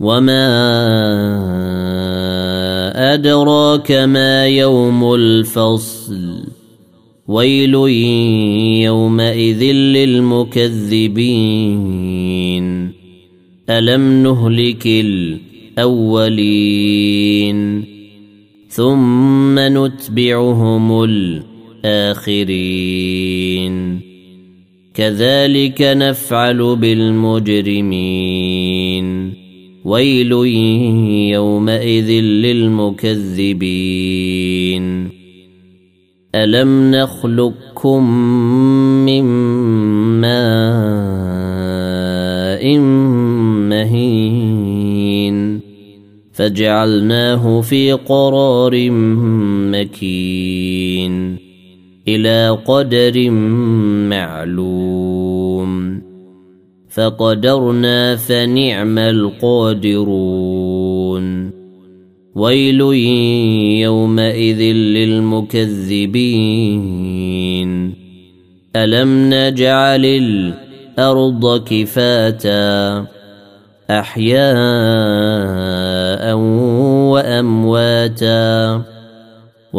وما ادراك ما يوم الفصل ويل يومئذ للمكذبين الم نهلك الاولين ثم نتبعهم الاخرين كذلك نفعل بالمجرمين ويل يومئذ للمكذبين. ألم نخلقكم من ماء مهين؟ فجعلناه في قرار مكين. إلى قدر معلوم. فقدرنا فنعم القادرون. ويل يومئذ للمكذبين. ألم نجعل الأرض كفاتا؟ أحياء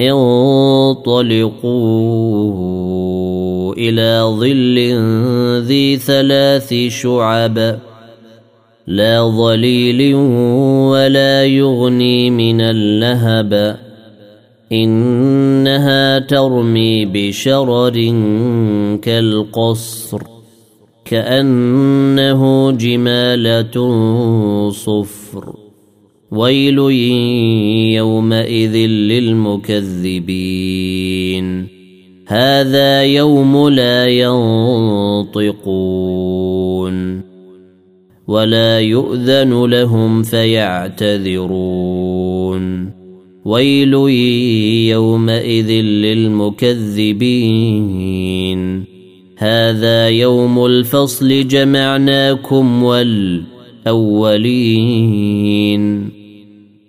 انطلقوا إلى ظل ذي ثلاث شعب. لا ظليل ولا يغني من اللهب. إنها ترمي بشرر كالقصر كأنه جمالة صفر. ويل يومئذ للمكذبين. هذا يوم لا ينطقون. ولا يؤذن لهم فيعتذرون. ويل يومئذ للمكذبين. هذا يوم الفصل جمعناكم والأولين.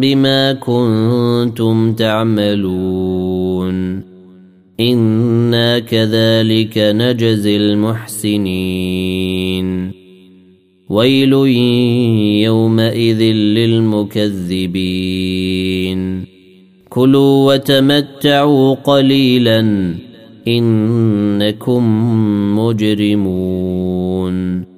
بما كنتم تعملون. أنا كذلك نجزي المحسنين. ويل يومئذ للمكذبين. كلوا وتمتعوا قليلا انكم مجرمون.